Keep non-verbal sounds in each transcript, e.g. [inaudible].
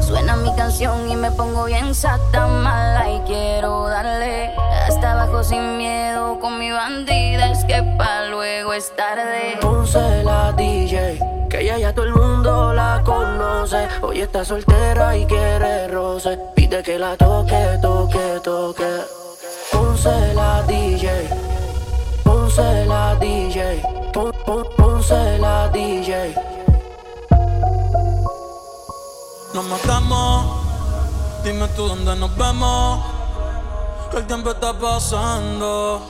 Suena mi canción y me pongo bien sata mala y quiero darle hasta abajo sin miedo con mi bandida. Es que pa' luego es tarde. Ponce la DJ, que ella ya todo el mundo la conoce. Hoy está soltera y quiere roce. Pide que la toque, toque, toque. Ponce la DJ, Ponce la DJ, pon, pon, Ponce la DJ. Nos matamos, dime tú dónde nos vemos. Que el tiempo está pasando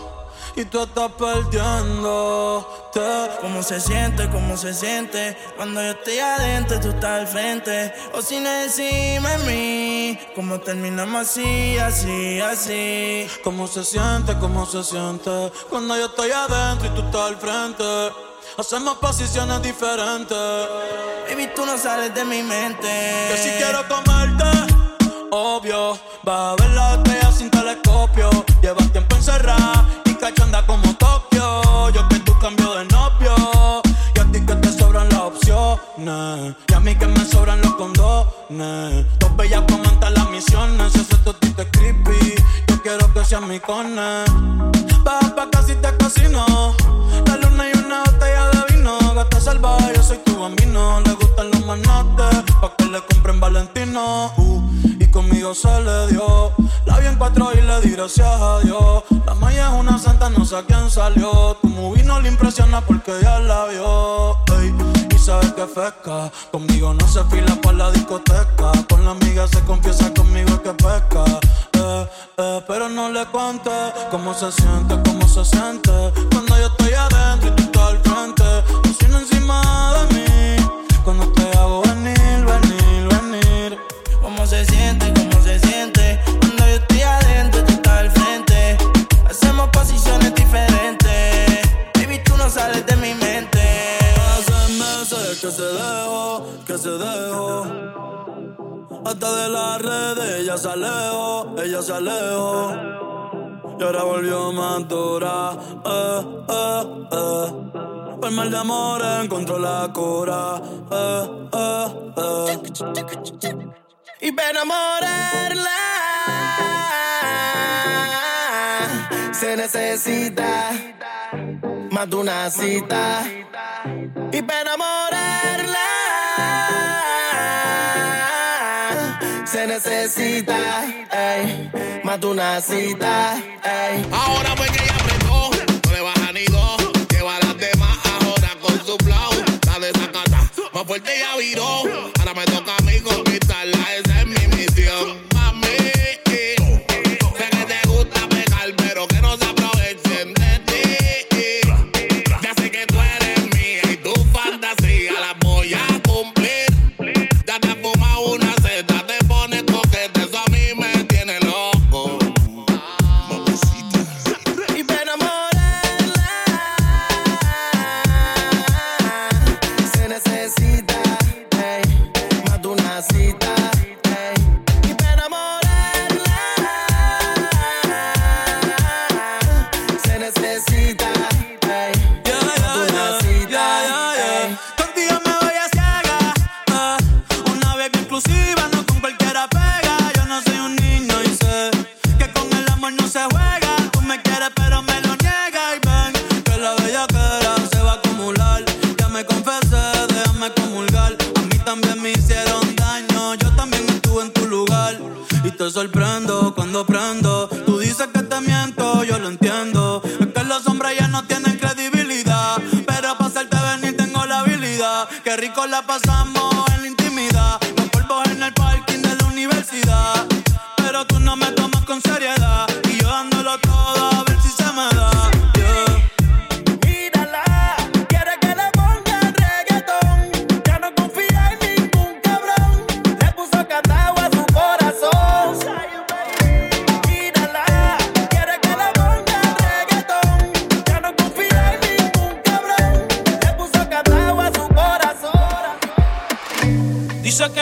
y tú estás perdiéndote. ¿Cómo se siente? ¿Cómo se siente? Cuando yo estoy adentro, tú estás al frente. O si no encima de mí. ¿Cómo terminamos así, así, así? ¿Cómo se siente? ¿Cómo se siente? Cuando yo estoy adentro y tú estás al frente. Hacemos posiciones diferentes. Baby, tú no sales de mi mente. Que si quiero comerte, obvio. Vas a ver cone. Baja pa' casi te casino. La luna y una botella de vino. Gata salvaje, yo soy tu bambino. Le gustan los manates, pa' que le compren Valentino. Uh, y conmigo se le dio. La vi en cuatro y le di gracias a Dios. La maya es una santa, no sé a quién salió. Tu movie no le impresiona porque ya la vio. Ey, sabes que pesca. Conmigo no se fila pa' la discoteca. Con la amiga se confiesa conmigo es que pesca. Pero no le cuente cómo se siente, cómo se siente. Cuando yo estoy adentro y tú estás al frente. Cocina encima de mí. Cuando te hago venir, venir, venir. ¿Cómo se siente? ¿Cómo se siente? Cuando yo estoy adentro, tú estás al frente. Hacemos posiciones diferentes. Baby, tú no sales de mi mente. Hace meses que se dejó, que se dejó. Hasta de las redes ella se alejó, ella se alejó. Y ahora volvió más dura, eh, eh, eh. Mal de amor encontró la cura, eh. Y para enamorarla se necesita más de una cita. Y para enamorarla necesita ey, más de una cita. ey. Ahora pues que ella apretó, no le baja ni dos. Lleva a las demás ahora con su flow. La desacata, más fuerte ya viró.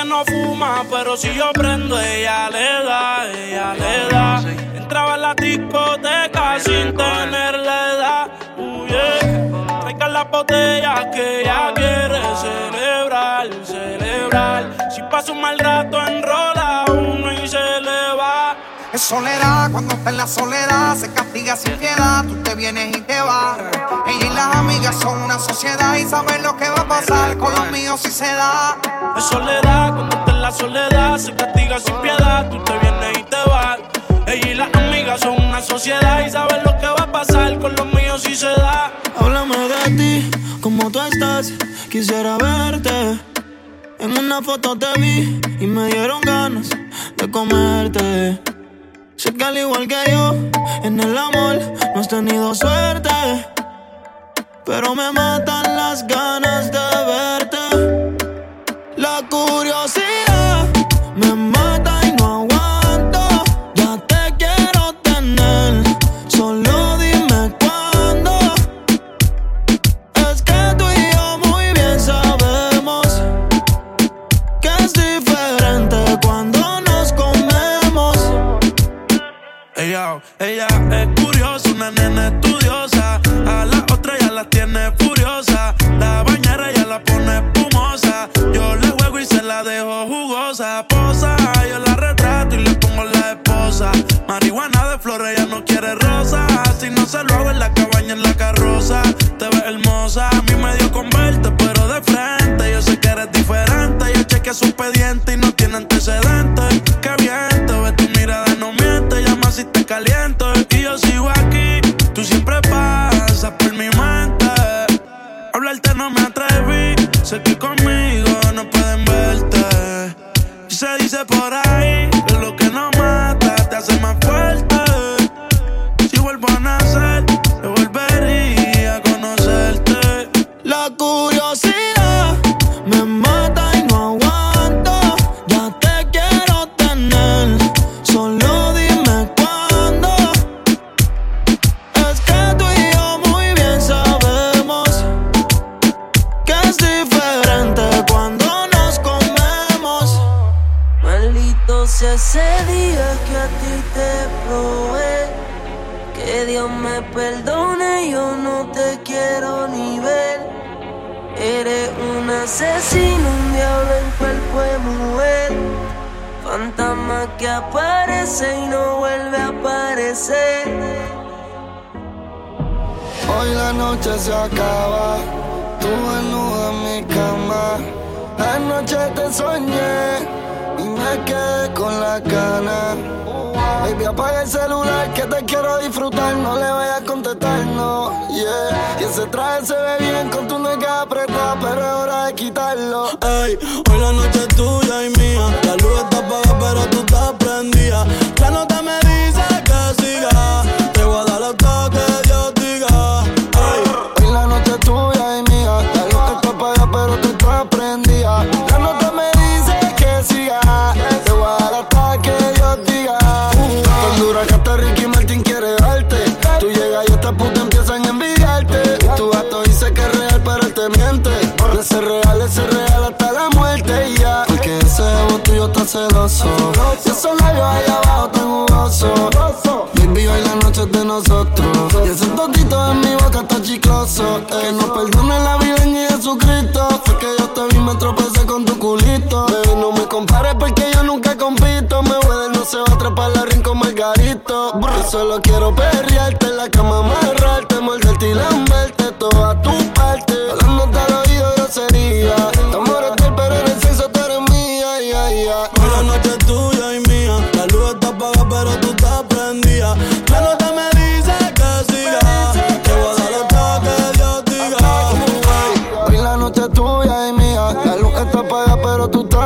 no fuma, pero si yo prendo, ella le da, ella le da. Entraba en la discoteca sin tener la edad. Uh, yeah. Traigan las botellas que ella quiere celebrar, celebrar. Si pasa un mal rato, enrola uno y se le va. Es soledad cuando está en la soledad, se castiga sin piedad, tú te vienes y te vas. Ella y las amigas son una sociedad y saben lo que va a pasar con los míos si se da. Es soledad cuando está en la soledad, se castiga sin piedad, tú te vienes y te vas. Ella y las amigas son una sociedad y saben lo que va a pasar con los míos si se da. Háblame de ti, como tú estás, quisiera verte. En una foto te vi y me dieron ganas de comerte. Sé que al igual que yo, en el amor no has tenido suerte. Pero me matan las ganas de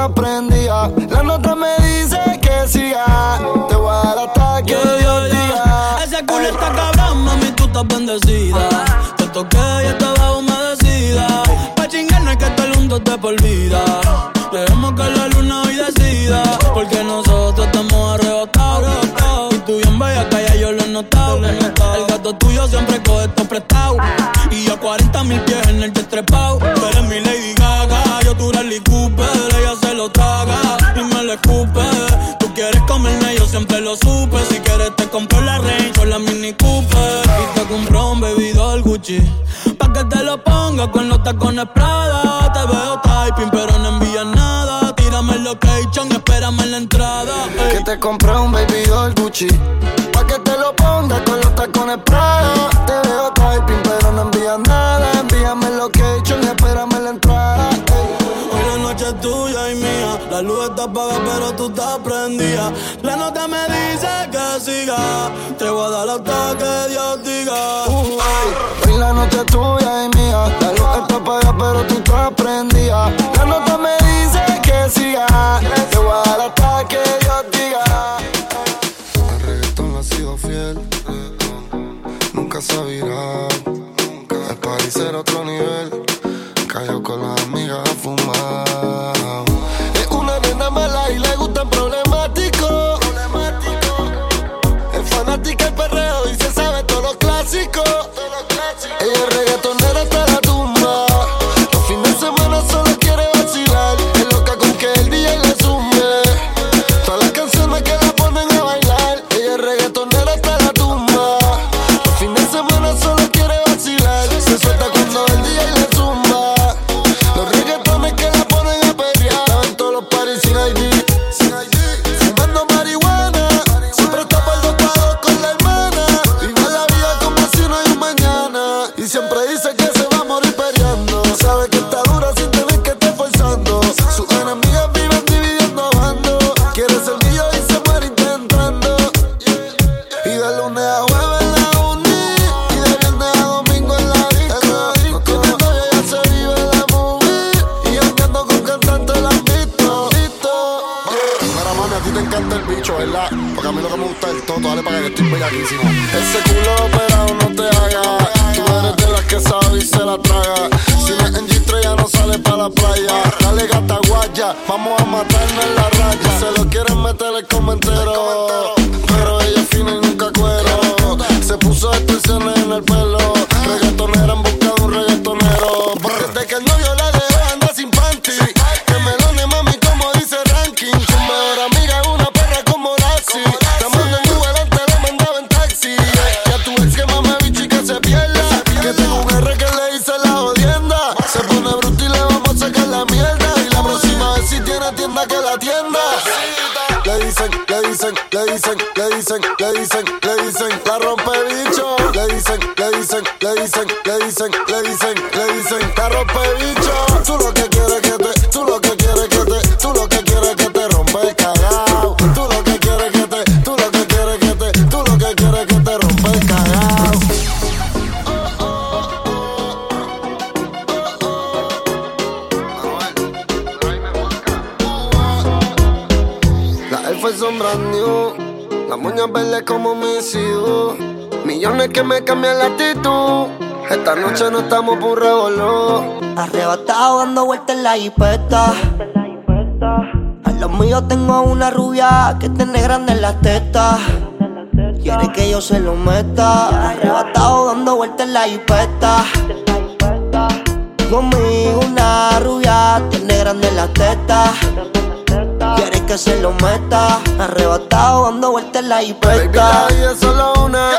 La nota me dice que siga. Ah. Te voy a dar hasta que yeah, Dios diga. Ese culo está cabrón, mami, tú estás bendecida. Te toqué y estaba humedecida. Pa' chingar no es que todo el mundo te por vida. Que la luna hoy decida. Porque no Pa' que te lo ponga con los tacones Prada. Te veo typing, pero no envías nada. Tírame el location, espérame en la entrada. Ey. Que te compré un baby doll Gucci. Pa' que te lo ponga con los tacones Prada. Te veo typing, pero no envías nada. Envíame el location, espérame en la entrada. Hoy la noche es tuya y mía. La luz está apagada, pero tú estás prendida. La nota me dice que siga. Te voy a dar hasta que Dios diga. Porque a mí lo que me gusta es el toto, dale para que estoy bellaquísimo. Ese culo operado no te haga. Tú eres de las que sabe y se la traga. Si no es en G3 ya no sale para la playa. Dale gata guaya, vamos a matarnos en la raya. Se lo quieren meter el comentero. Que me cambian la actitud. Esta noche no estamos por revolú. Arrebatado dando vueltas en la jipeta. A los míos tengo una rubia que tiene grandes las tetas. Quiere que yo se lo meta. Arrebatado dando vueltas en la jipeta. Conmigo una rubia tiene grandes las tetas. Quiere que se lo meta. Arrebatado dando vueltas en la Baby, jipeta. la vida es solo una.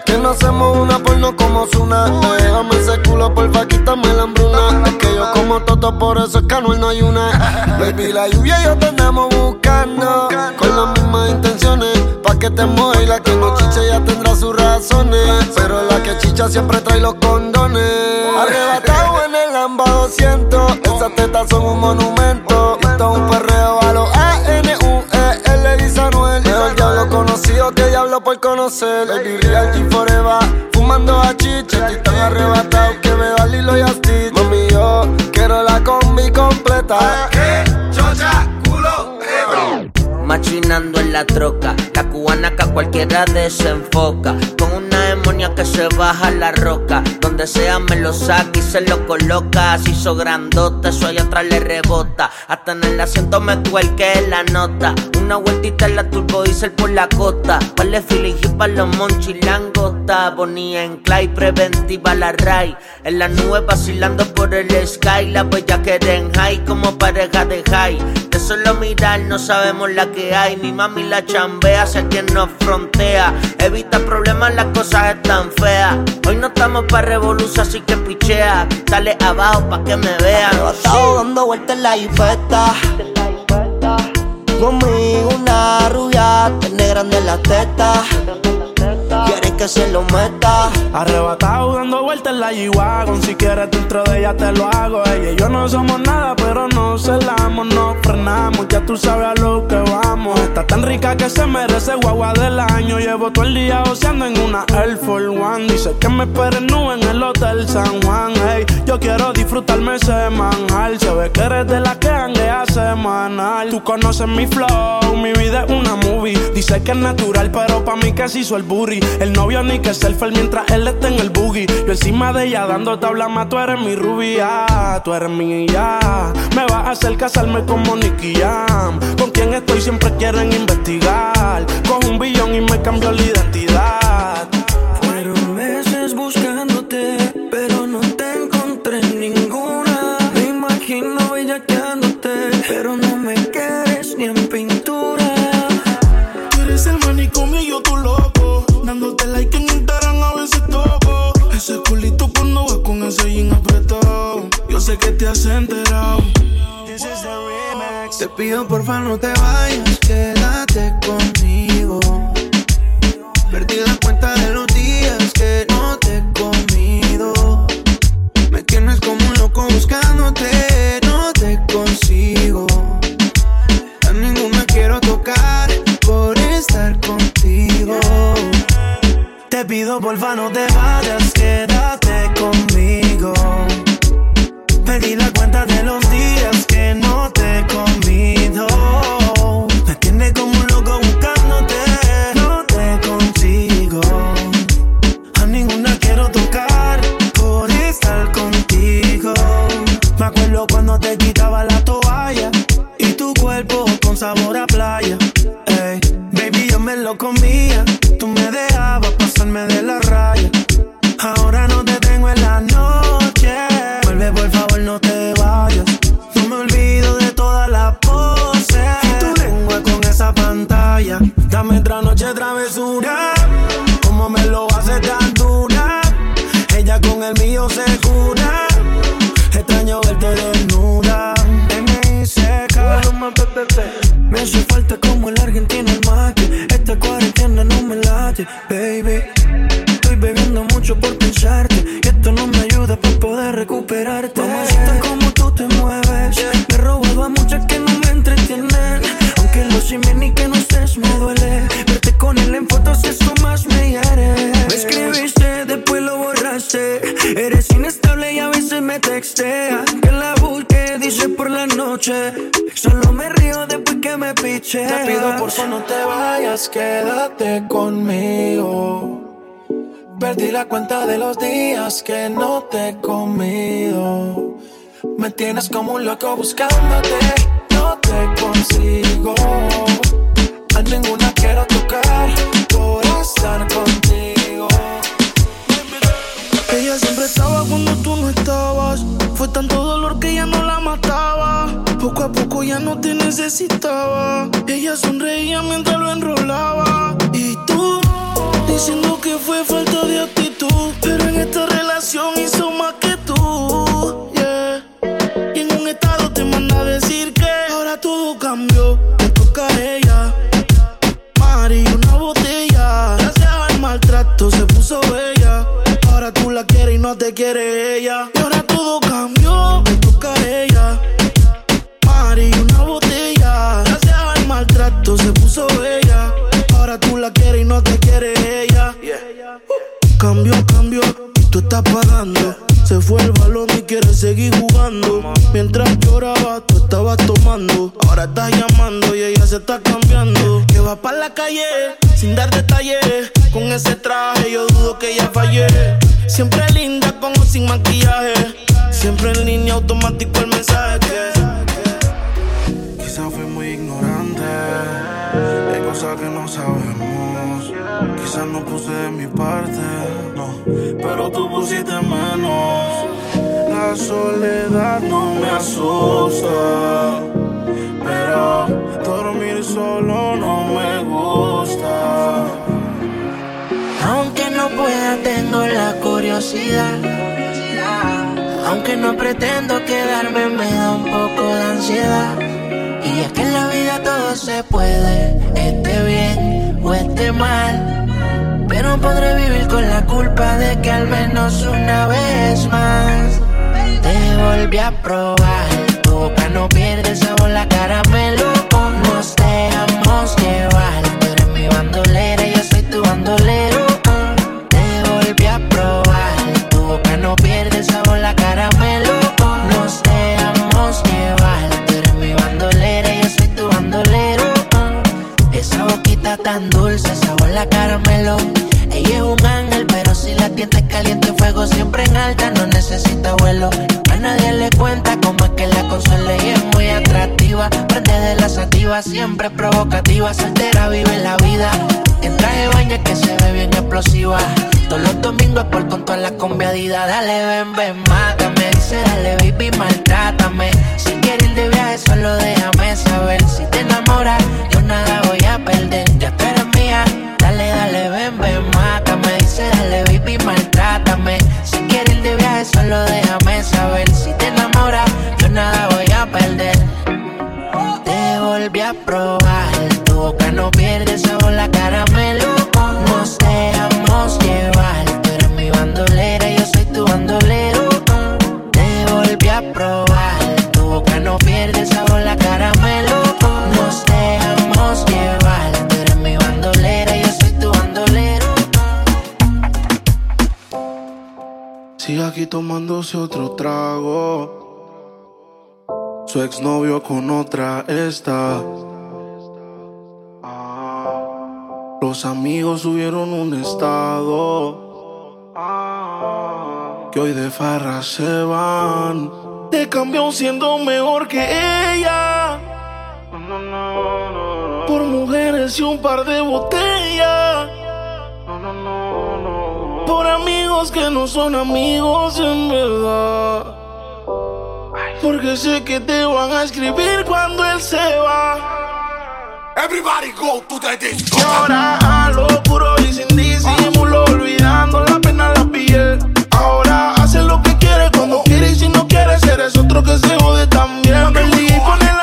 ¿Por qué no hacemos una porno como Zuna? Déjame ese culo, porfa, quítame la hambruna. Es que yo como toto, por eso es que Anuel no hay una. [laughs] Baby, la lluvia y yo te andamos buscando. Con las mismas intenciones. Pa' que te y la que no chicha ya tendrá sus razones. Pero la que chicha siempre trae los condones. Arrebatado en el Lamba 200. Esas tetas son un monumento. Esto es un perreo a los A-N-U-E-L, Anuel. Mejor diablo conocido que diablo por conocer. Baby Real G Forever, fumando a chicha. Estoy tan arrebatado que veo a Lilo y a Stitch. Mami, yo quiero la combi completa. Machinando en la troca, la cubana que a cualquiera desenfoca. Que se baja la roca. Donde sea me lo saca y se lo coloca. Así hizo grandote, eso atrás le rebota. Hasta en el asiento me tuerque la nota. Una vueltita en la turbo diesel por la costa. Vale feeling para los monchis, langosta. Bonía en clay, preventiva la ray. En la nube vacilando por el sky. La huella que en high como pareja de high. De solo mirar no sabemos la que hay. Mi mami la chambea, sé quien nos frontea. Evita problemas, las cosas están Hoy no estamos para revolución, así que pichea. Dale abajo pa' que me vean. Estado dando vueltas en la infesta. Conmigo una rubia, tiene grande la teta. Se lo meta. Arrebatado dando vueltas en la G-Wagon. Si quieres dentro de ella te lo hago. Ella y yo no somos nada, pero no celamos, no frenamos. Ya tú sabes a lo que vamos. Está tan rica que se merece guagua del año. Llevo todo el día oceando en una Air Force One. Dice que me esperen nu en el Hotel San Juan. Hey, yo quiero disfrutarme semanal. Se ve que eres de la que hanguea semanal. Tú conoces mi flow, mi vida es una movie. Dice que es natural, pero pa' mí se hizo el burry. El novio ni que selfie mientras él está en el boogie. Yo encima de ella dando tabla más, tú eres mi rubia, tú eres mi ya. Me vas a hacer casarme como Nicky Jam. Con quien estoy siempre quieren investigar. Con un billón y me cambió la identidad. Sé que te has enterado. Te pido porfa no te vayas, quédate conmigo. Perdí la cuenta de los días que no te he comido. Me tienes como un loco buscándote, no te consigo. A ninguna quiero tocar por estar contigo. Te pido porfa no te vayas, quédate conmigo. Perdí la cuenta de los días que no te he comido. Me tienes como un loco buscándote, no te consigo. A ninguna quiero tocar por estar contigo. Ella siempre estaba cuando tú no estabas. Fue tanto dolor que ya no la mataba. Poco a poco ya no te necesitaba. Ella sonreía mientras lo enrolaba. Y tú, diciendo que fue falta de actitud. Pero en esta relación hizo más que tú. Y en un estado te manda a decir que ahora todo cambió. Te toca a ella. Mari, una botella. Gracias al maltrato se puso bella. Ahora tú la quieres y no te quiere ella. Se fue el balón y quieres seguir jugando. Mientras lloraba, tú estabas tomando. Ahora estás llamando y ella se está cambiando. Que va para la calle sin dar detalles. Con ese traje yo dudo que ella fallé. Siempre linda con o sin maquillaje. Siempre en línea automático el mensaje. Fui muy ignorante. cosas que no sabemos. Quizás no puse de mi parte, no, pero tú pusiste menos. La soledad no me asusta, pero dormir solo no me gusta. Aunque no pueda, tengo la curiosidad. Aunque no pretendo quedarme, me da un poco de ansiedad. Y es que en la vida todo se puede, esté bien o esté mal. Pero podré vivir con la culpa de que al menos una vez más te volví a probar. Tu boca no pierde sabor, la caramelo. Alta, no necesita vuelo. A nadie le cuenta cómo es que la consuela y es muy atractiva. Prende de la sativa, siempre provocativa, soltera, vive la vida. En traje de baño que se ve bien explosiva. Todos los domingos por con toda la conviadida. Dale, ven, ven, mátame. Dice, dale, baby, maltrátame. Exnovio con otra está. Ah, Los amigos subieron un estado. Ah, Que hoy de farra se van. Te cambió siendo mejor que ella. Por mujeres y un par de botellas. Por amigos que no son amigos en verdad. Porque sé que te van a escribir cuando él se va. Everybody go to the disco. Y ahora a lo puro y sin disimulo, olvidando la pena la piel. Ahora hace lo que quiere cuando quiere y si no quiere ser es otro que se jode también. Pone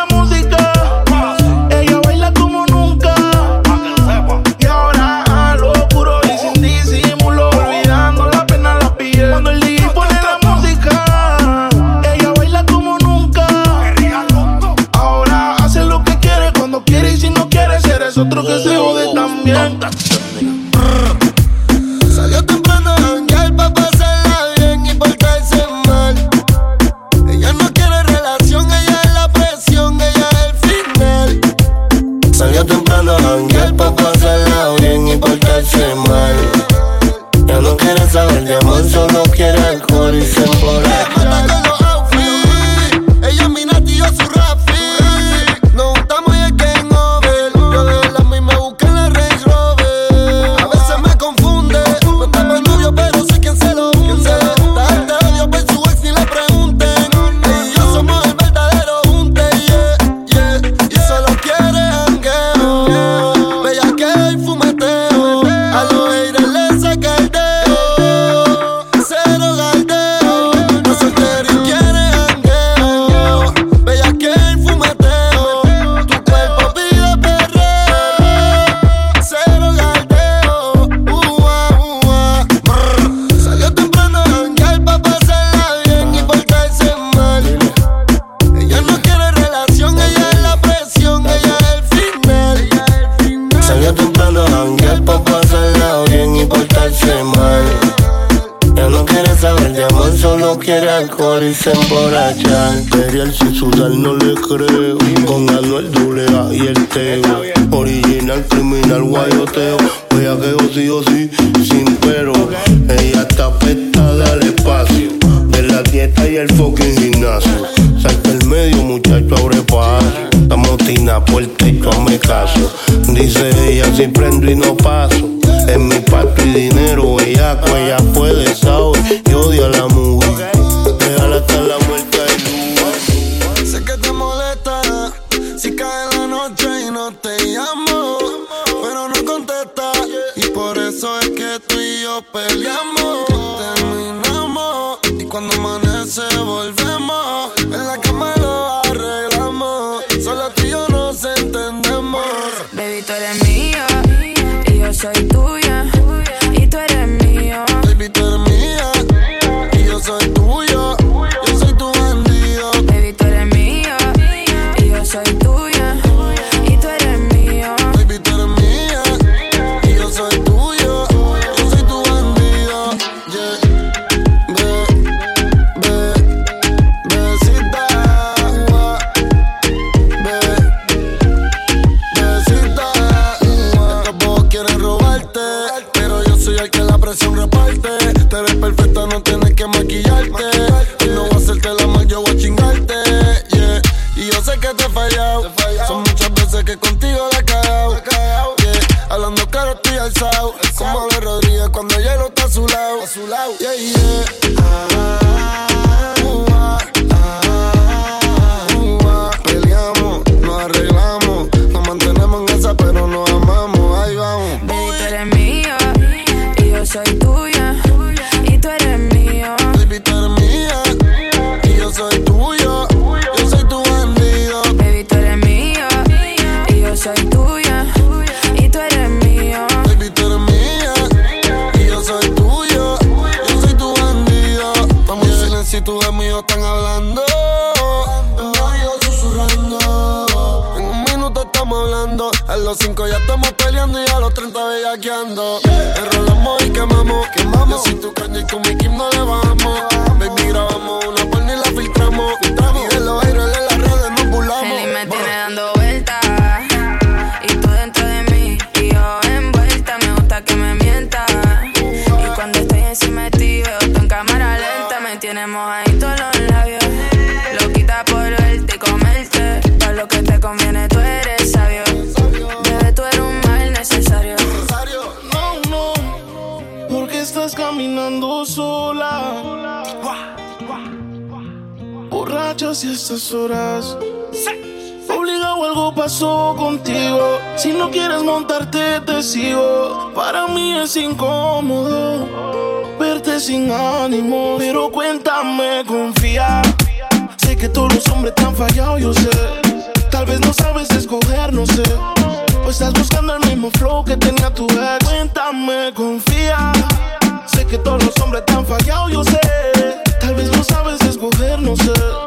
es otro que se jode también. Salió temprano a janguear pa' pasarla bien y portarse mal. Ella no quiere relación, ella es la presión, ella es el final. Salió temprano a janguear pa' pasarla bien y portarse mal. Ya no quiere saber de amor, solo quiere Salta el medio, muchacho, abre paso. Estamos tina por techo, hazme caso. Dice ella, si prendo y no paso. En mi parto y dinero, ella, ella puede, saber y odia a la mujer. tenemos ahí todos los labios. Lo quita por verte y comerte. Para lo que te conviene, tú eres sabio. Bebé, tú eres un mal necesario. No, no, porque estás caminando sola. Borracha si estas horas. Sí algo pasó contigo. Si no quieres montarte, te sigo. Para mí es incómodo verte sin ánimo. Pero cuéntame, confía. Sé que todos los hombres te han fallado, yo sé. Tal vez no sabes escoger, no sé. O estás buscando el mismo flow que tenía tu ex. Cuéntame, confía. Sé que todos los hombres te han fallado, yo sé. Tal vez no sabes escoger, no sé.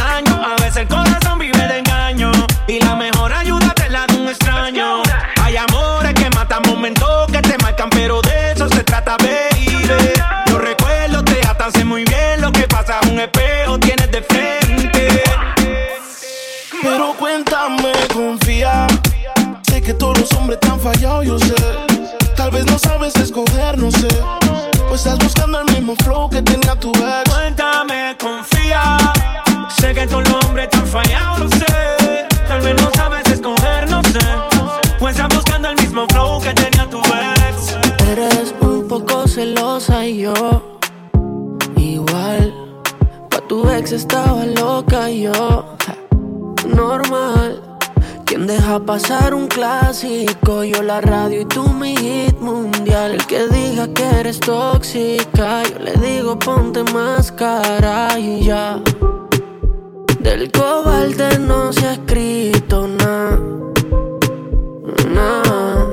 sabes escoger, no sé pues estás buscando el mismo flow que tenía tu ex. Cuéntame, confía. Sé que los hombres te han fallado, lo sé. Tal vez no sabes escoger, no sé. Pues estás buscando el mismo flow que tenía tu ex. Eres un poco celosa y yo. Igual. Pa' tu ex estaba loca y yo. Normal ¿Quién deja pasar un clásico? Yo la radio y tú mi hit mundial. El que diga que eres tóxica, yo le digo ponte máscara y ya. Del cobalde no se ha escrito nada. Nah.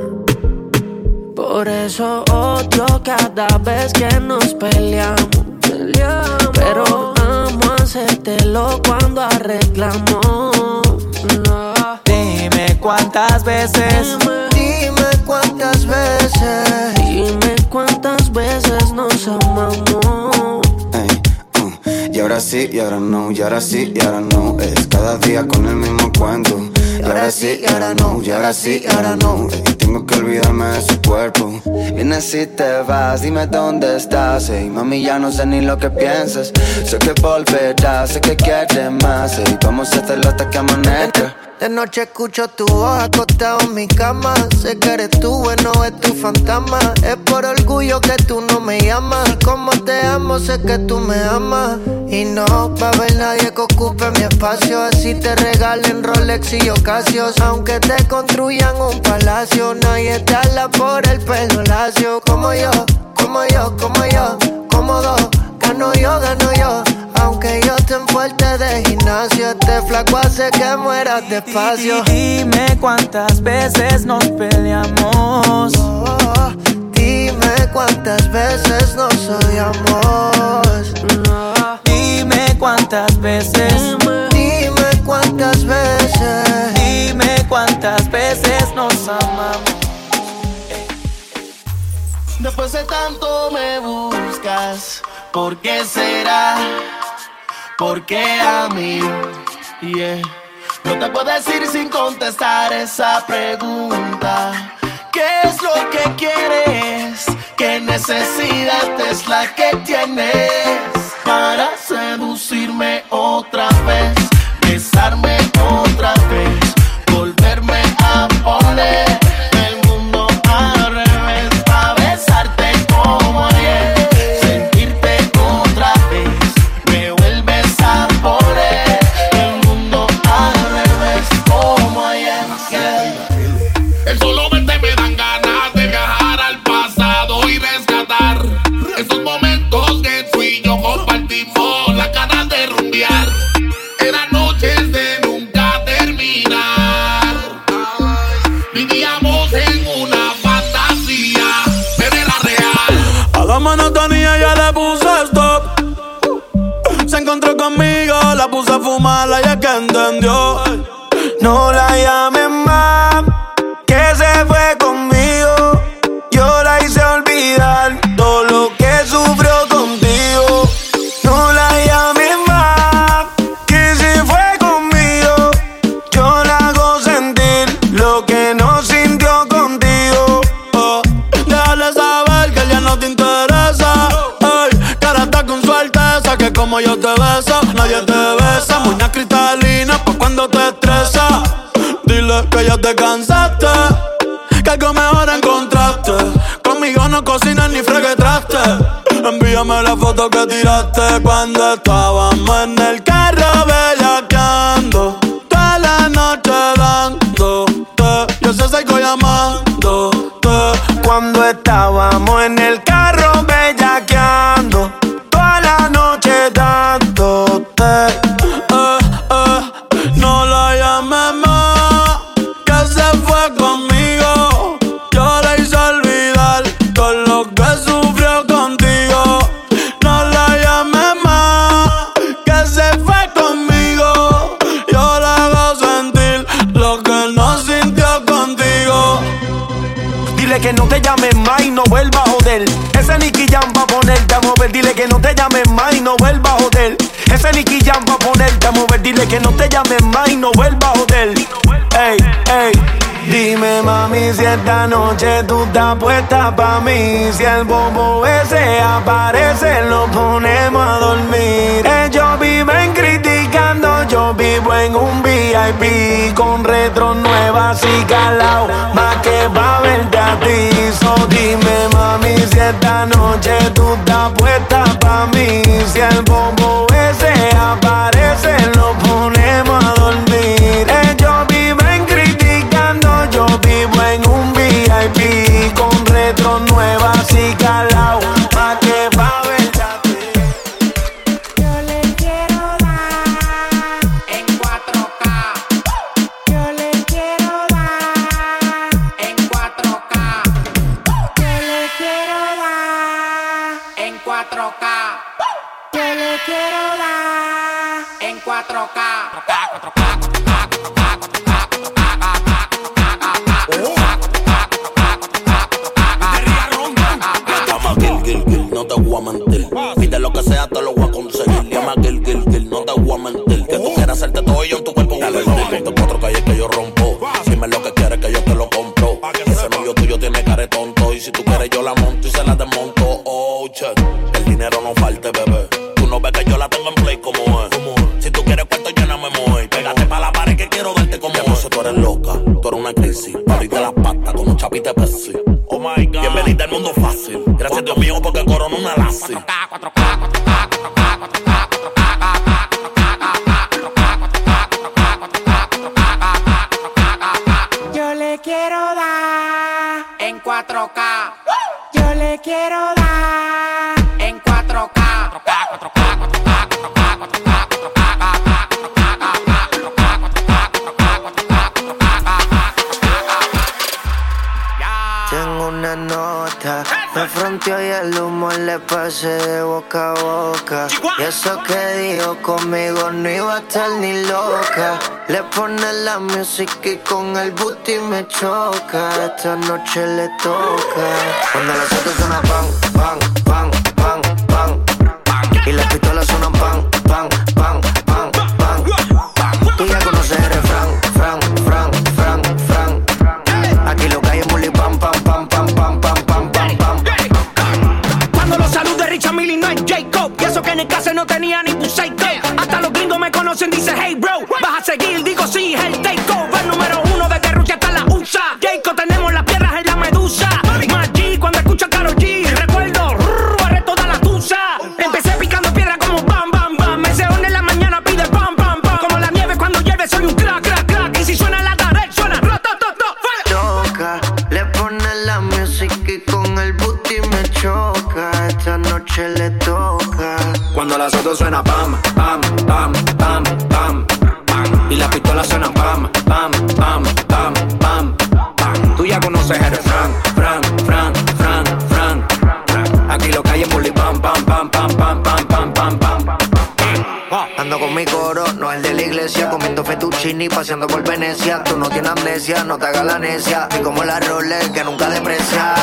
Por eso odio cada vez que nos peleamos. peleamos. Pero amo hacértelo cuando arreglamos cuántas veces, dime, cuántas veces. Dime cuántas veces nos amamos. Uh, y ahora sí, y ahora no, y ahora sí, y ahora no. Es cada día con el mismo cuento. Y ahora sí, y ahora no, y ahora sí, y ahora no. Y tengo que olvidarme de su cuerpo. Vienes si te vas, dime dónde estás. Ey, mami, ya no sé ni lo que piensas. Sé que volverás, sé que quieres más. Ey, vamos a hacerlo hasta que amanezca. De noche escucho tu voz acostado en mi cama. Sé que eres tú, bueno, es tu fantasma. Es por orgullo que tú no me llamas. Como te amo, sé que tú me amas. Y no va a haber nadie que ocupe mi espacio. Así te regalen Rolex y Ocasios. Aunque te construyan un palacio, nadie te habla por el pelo lacio. Como yo, como yo, como yo, como dos. Gano yo, gano yo. Aunque yo fuerte de gimnasio, este flaco hace que mueras despacio. Dime cuántas veces nos peleamos. Oh, dime cuántas veces nos odiamos. Dime cuántas veces. Dime cuántas veces. Dime cuántas veces nos amamos. Después de tanto me buscas, ¿por qué será? ¿Por qué a mí? No te puedo decir sin contestar esa pregunta. ¿Qué es lo que quieres? ¿Qué necesidad es la que tienes para seducirme otra vez? Besarme otra vez, esta noche tú estás puesta pa' mí. Si el bobo ese aparece lo ponemos a dormir. Ellos viven criticando, yo vivo en un VIP Con retro nuevas y calao, más que va verte a ti. So dime mami si esta noche tú estás puesta pa' mí. Si el bobo Oh my God. Bienvenida al mundo fácil. Gracias a Dios mío porque corona una lace. 4K, quiero dar en 4K. Yo le quiero dar. sucio y el humo le pase de boca a boca. Y eso que dijo conmigo no iba a estar ni loca. Le pone la música y con el booty me choca. Esta noche le toca. Cuando las otras suena bang, bang. Penny and París paseando por Venecia. Tú no tienes amnesia, no te hagas la necia. Y como la Rolex que nunca deprecia.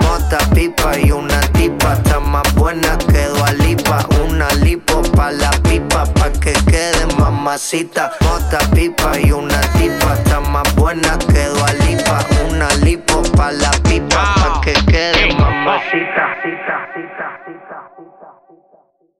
Mota, pipa y una tipa. Está más buena que Dualipa. Una lipo pa' la pipa, pa' que quede mamacita. Mota, pipa y una tipa. Está más buena que Dualipa. Una lipo pa' la pipa, pa' que quede mamacita.